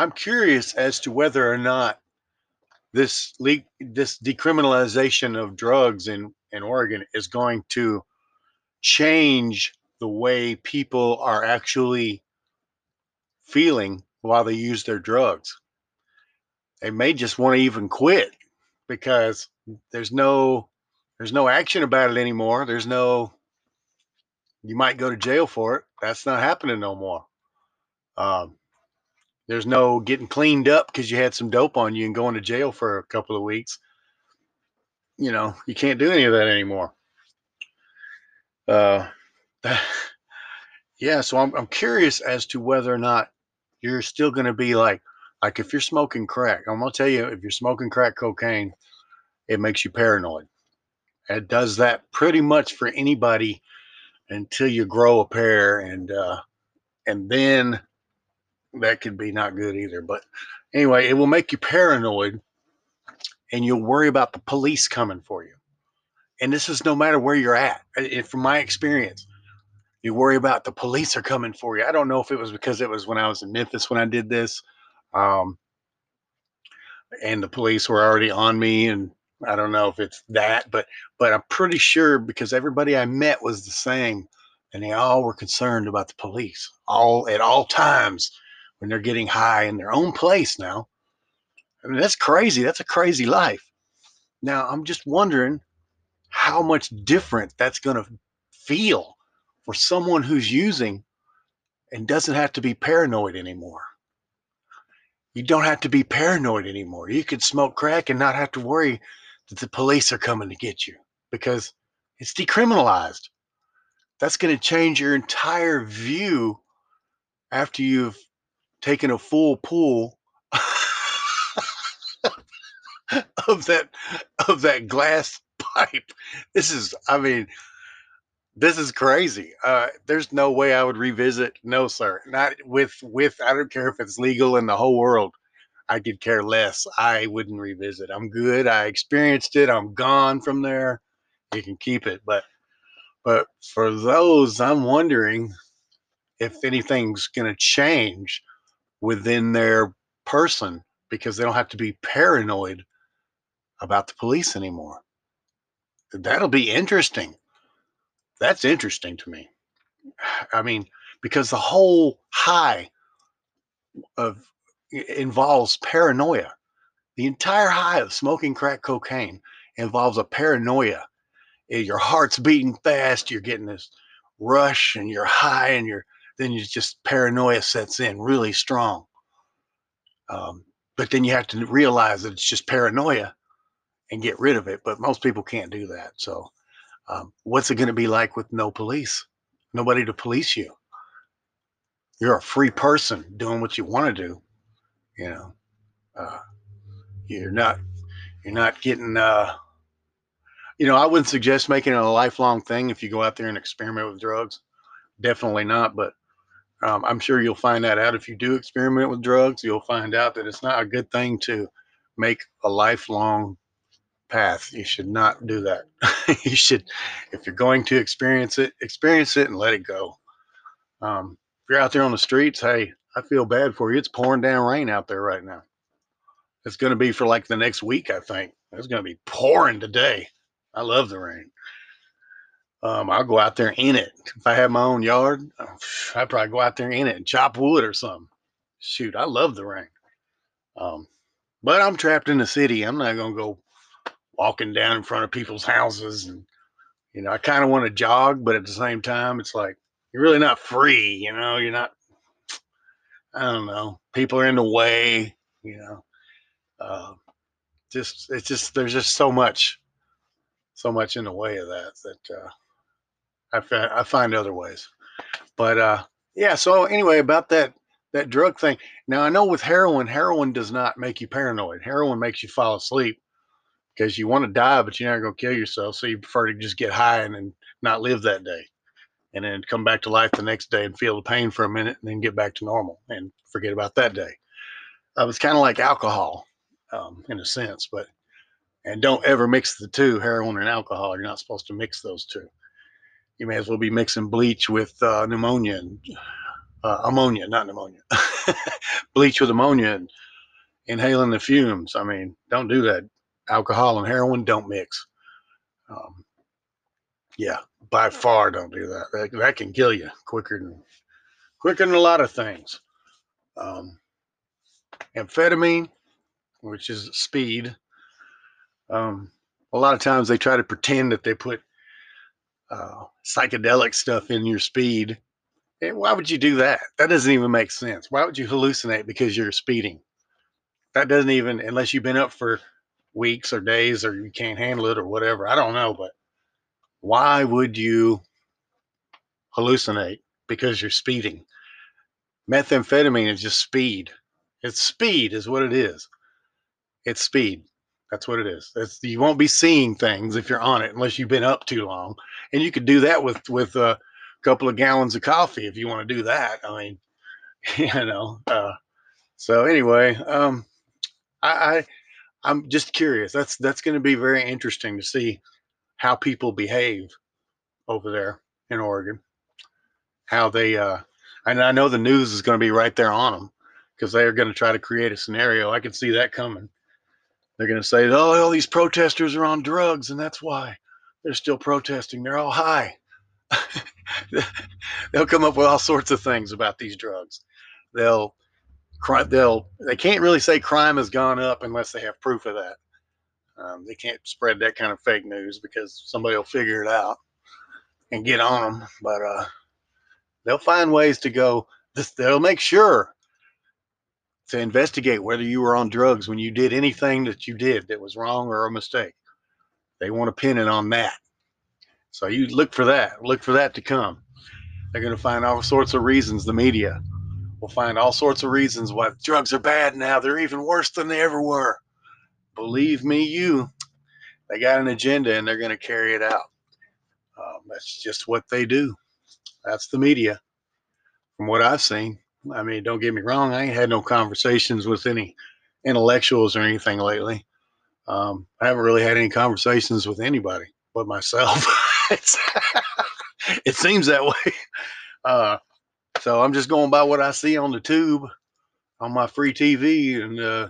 I'm curious as to whether or not this le- this decriminalization of drugs in in Oregon is going to change the way people are actually feeling while they use their drugs. They may just want to even quit because there's no there's no action about it anymore. There's no you might go to jail for it. That's not happening no more. Um, there's no getting cleaned up because you had some dope on you and going to jail for a couple of weeks. You know, you can't do any of that anymore. Uh, yeah, so I'm I'm curious as to whether or not you're still going to be like like if you're smoking crack. I'm gonna tell you, if you're smoking crack cocaine, it makes you paranoid. It does that pretty much for anybody until you grow a pair, and uh, and then that could be not good either. But anyway, it will make you paranoid, and you'll worry about the police coming for you. And this is no matter where you're at. It, from my experience, you worry about the police are coming for you. I don't know if it was because it was when I was in Memphis when I did this, um, and the police were already on me, and I don't know if it's that, but but I'm pretty sure because everybody I met was the same, and they all were concerned about the police all at all times when they're getting high in their own place now. I mean, that's crazy. That's a crazy life. Now, I'm just wondering how much different that's going to feel for someone who's using and doesn't have to be paranoid anymore. You don't have to be paranoid anymore. You could smoke crack and not have to worry that the police are coming to get you because it's decriminalized. That's going to change your entire view after you've taken a full pull of that of that glass pipe. This is, I mean, this is crazy. Uh, there's no way I would revisit. No, sir. Not with with. I don't care if it's legal in the whole world. I could care less. I wouldn't revisit. I'm good. I experienced it. I'm gone from there. You can keep it, but but for those, I'm wondering if anything's going to change within their person because they don't have to be paranoid about the police anymore. That'll be interesting. That's interesting to me. I mean, because the whole high of involves paranoia. The entire high of smoking crack cocaine involves a paranoia. Eh, your heart's beating fast, you're getting this rush and you're high and you're then you just paranoia sets in really strong. Um, but then you have to realize that it's just paranoia and get rid of it. But most people can't do that. So, um, what's it going to be like with no police? Nobody to police you. You're a free person doing what you want to do. You know, uh, you're not you're not getting. Uh, you know, I wouldn't suggest making it a lifelong thing if you go out there and experiment with drugs. Definitely not. But um, I'm sure you'll find that out if you do experiment with drugs. You'll find out that it's not a good thing to make a lifelong path. You should not do that. you should, if you're going to experience it, experience it and let it go. Um, if you're out there on the streets, hey, I feel bad for you. It's pouring down rain out there right now. It's going to be for like the next week, I think. It's going to be pouring today. I love the rain. Um, I'll go out there in it. If I have my own yard, I'd probably go out there in it and chop wood or something. Shoot, I love the rain. Um, but I'm trapped in the city. I'm not going to go walking down in front of people's houses and you know i kind of want to jog but at the same time it's like you're really not free you know you're not i don't know people are in the way you know uh, just it's just there's just so much so much in the way of that that uh, I, find, I find other ways but uh, yeah so anyway about that that drug thing now i know with heroin heroin does not make you paranoid heroin makes you fall asleep because you want to die, but you're not going to kill yourself. So you prefer to just get high and then not live that day and then come back to life the next day and feel the pain for a minute and then get back to normal and forget about that day. Uh, it's kind of like alcohol um, in a sense, but and don't ever mix the two, heroin and alcohol. You're not supposed to mix those two. You may as well be mixing bleach with uh, pneumonia and uh, ammonia, not pneumonia, bleach with ammonia and inhaling the fumes. I mean, don't do that. Alcohol and heroin don't mix. Um, yeah, by far don't do that. that. That can kill you quicker than quicker than a lot of things. Um, amphetamine, which is speed. Um, a lot of times they try to pretend that they put uh, psychedelic stuff in your speed. And why would you do that? That doesn't even make sense. Why would you hallucinate because you're speeding? That doesn't even, unless you've been up for weeks or days or you can't handle it or whatever. I don't know, but why would you hallucinate because you're speeding? Methamphetamine is just speed. It's speed, is what it is. It's speed. That's what it is. That's, you won't be seeing things if you're on it unless you've been up too long. And you could do that with with a couple of gallons of coffee if you want to do that. I mean, you know. Uh, so anyway, um, I, I I'm just curious. That's that's going to be very interesting to see how people behave over there in Oregon. How they uh, and I know the news is going to be right there on them because they are going to try to create a scenario. I can see that coming. They're going to say, "Oh, all these protesters are on drugs, and that's why they're still protesting. They're all high." They'll come up with all sorts of things about these drugs. They'll they'll they can't really say crime has gone up unless they have proof of that. Um, they can't spread that kind of fake news because somebody will figure it out and get on them. But uh, they'll find ways to go. They'll make sure to investigate whether you were on drugs when you did anything that you did that was wrong or a mistake. They want to pin it on that. So you look for that. Look for that to come. They're going to find all sorts of reasons. The media will find all sorts of reasons why drugs are bad now. They're even worse than they ever were. Believe me, you. They got an agenda and they're going to carry it out. Um, that's just what they do. That's the media, from what I've seen. I mean, don't get me wrong. I ain't had no conversations with any intellectuals or anything lately. Um, I haven't really had any conversations with anybody but myself. it seems that way. Uh, so I'm just going by what I see on the tube, on my free TV, and uh,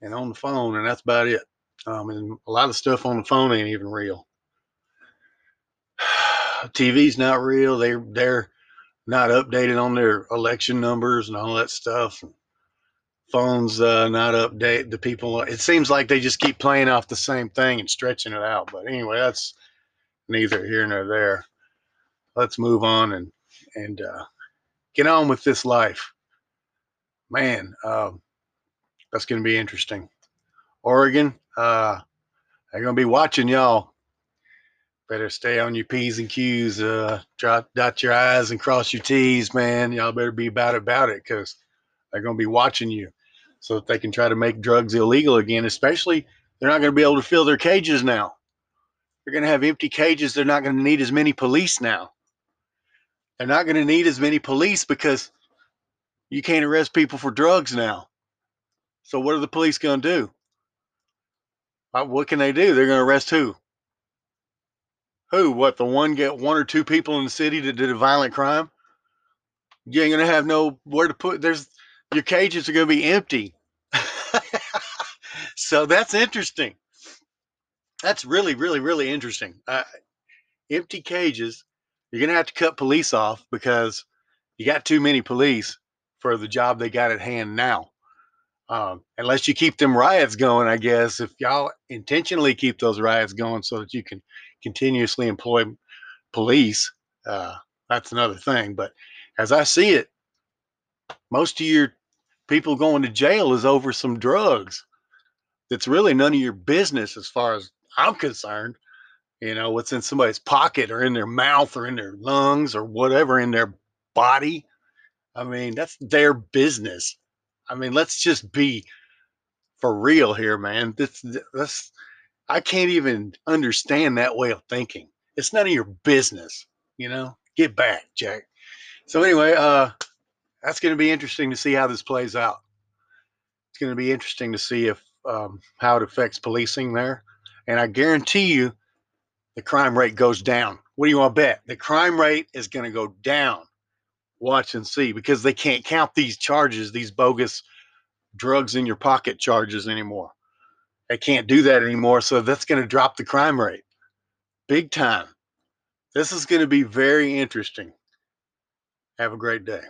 and on the phone, and that's about it. Um, and a lot of stuff on the phone ain't even real. TV's not real. They they're not updated on their election numbers and all that stuff. Phones uh, not update the people. It seems like they just keep playing off the same thing and stretching it out. But anyway, that's neither here nor there. Let's move on and and uh, get on with this life. Man, um, that's going to be interesting. Oregon, uh, they're going to be watching y'all. Better stay on your P's and Q's, uh, dot, dot your I's and cross your T's, man. Y'all better be about about it because they're going to be watching you so that they can try to make drugs illegal again, especially they're not going to be able to fill their cages now. They're going to have empty cages. They're not going to need as many police now. They're not going to need as many police because you can't arrest people for drugs now. So what are the police going to do? What can they do? They're going to arrest who? Who? What? The one get one or two people in the city that did a violent crime? You ain't gonna have no where to put. There's your cages are gonna be empty. so that's interesting. That's really, really, really interesting. Uh, empty cages. You're gonna have to cut police off because you got too many police for the job they got at hand now. Um, unless you keep them riots going, I guess, if y'all intentionally keep those riots going so that you can continuously employ police, uh, that's another thing. But as I see it, most of your people going to jail is over some drugs. That's really none of your business as far as I'm concerned. You know, what's in somebody's pocket or in their mouth or in their lungs or whatever in their body. I mean, that's their business. I mean, let's just be for real here, man. This, this, I can't even understand that way of thinking. It's none of your business, you know. Get back, Jack. So anyway, uh, that's going to be interesting to see how this plays out. It's going to be interesting to see if um, how it affects policing there, and I guarantee you, the crime rate goes down. What do you want to bet? The crime rate is going to go down watch and see because they can't count these charges, these bogus drugs in your pocket charges anymore. They can't do that anymore. So that's going to drop the crime rate big time. This is going to be very interesting. Have a great day.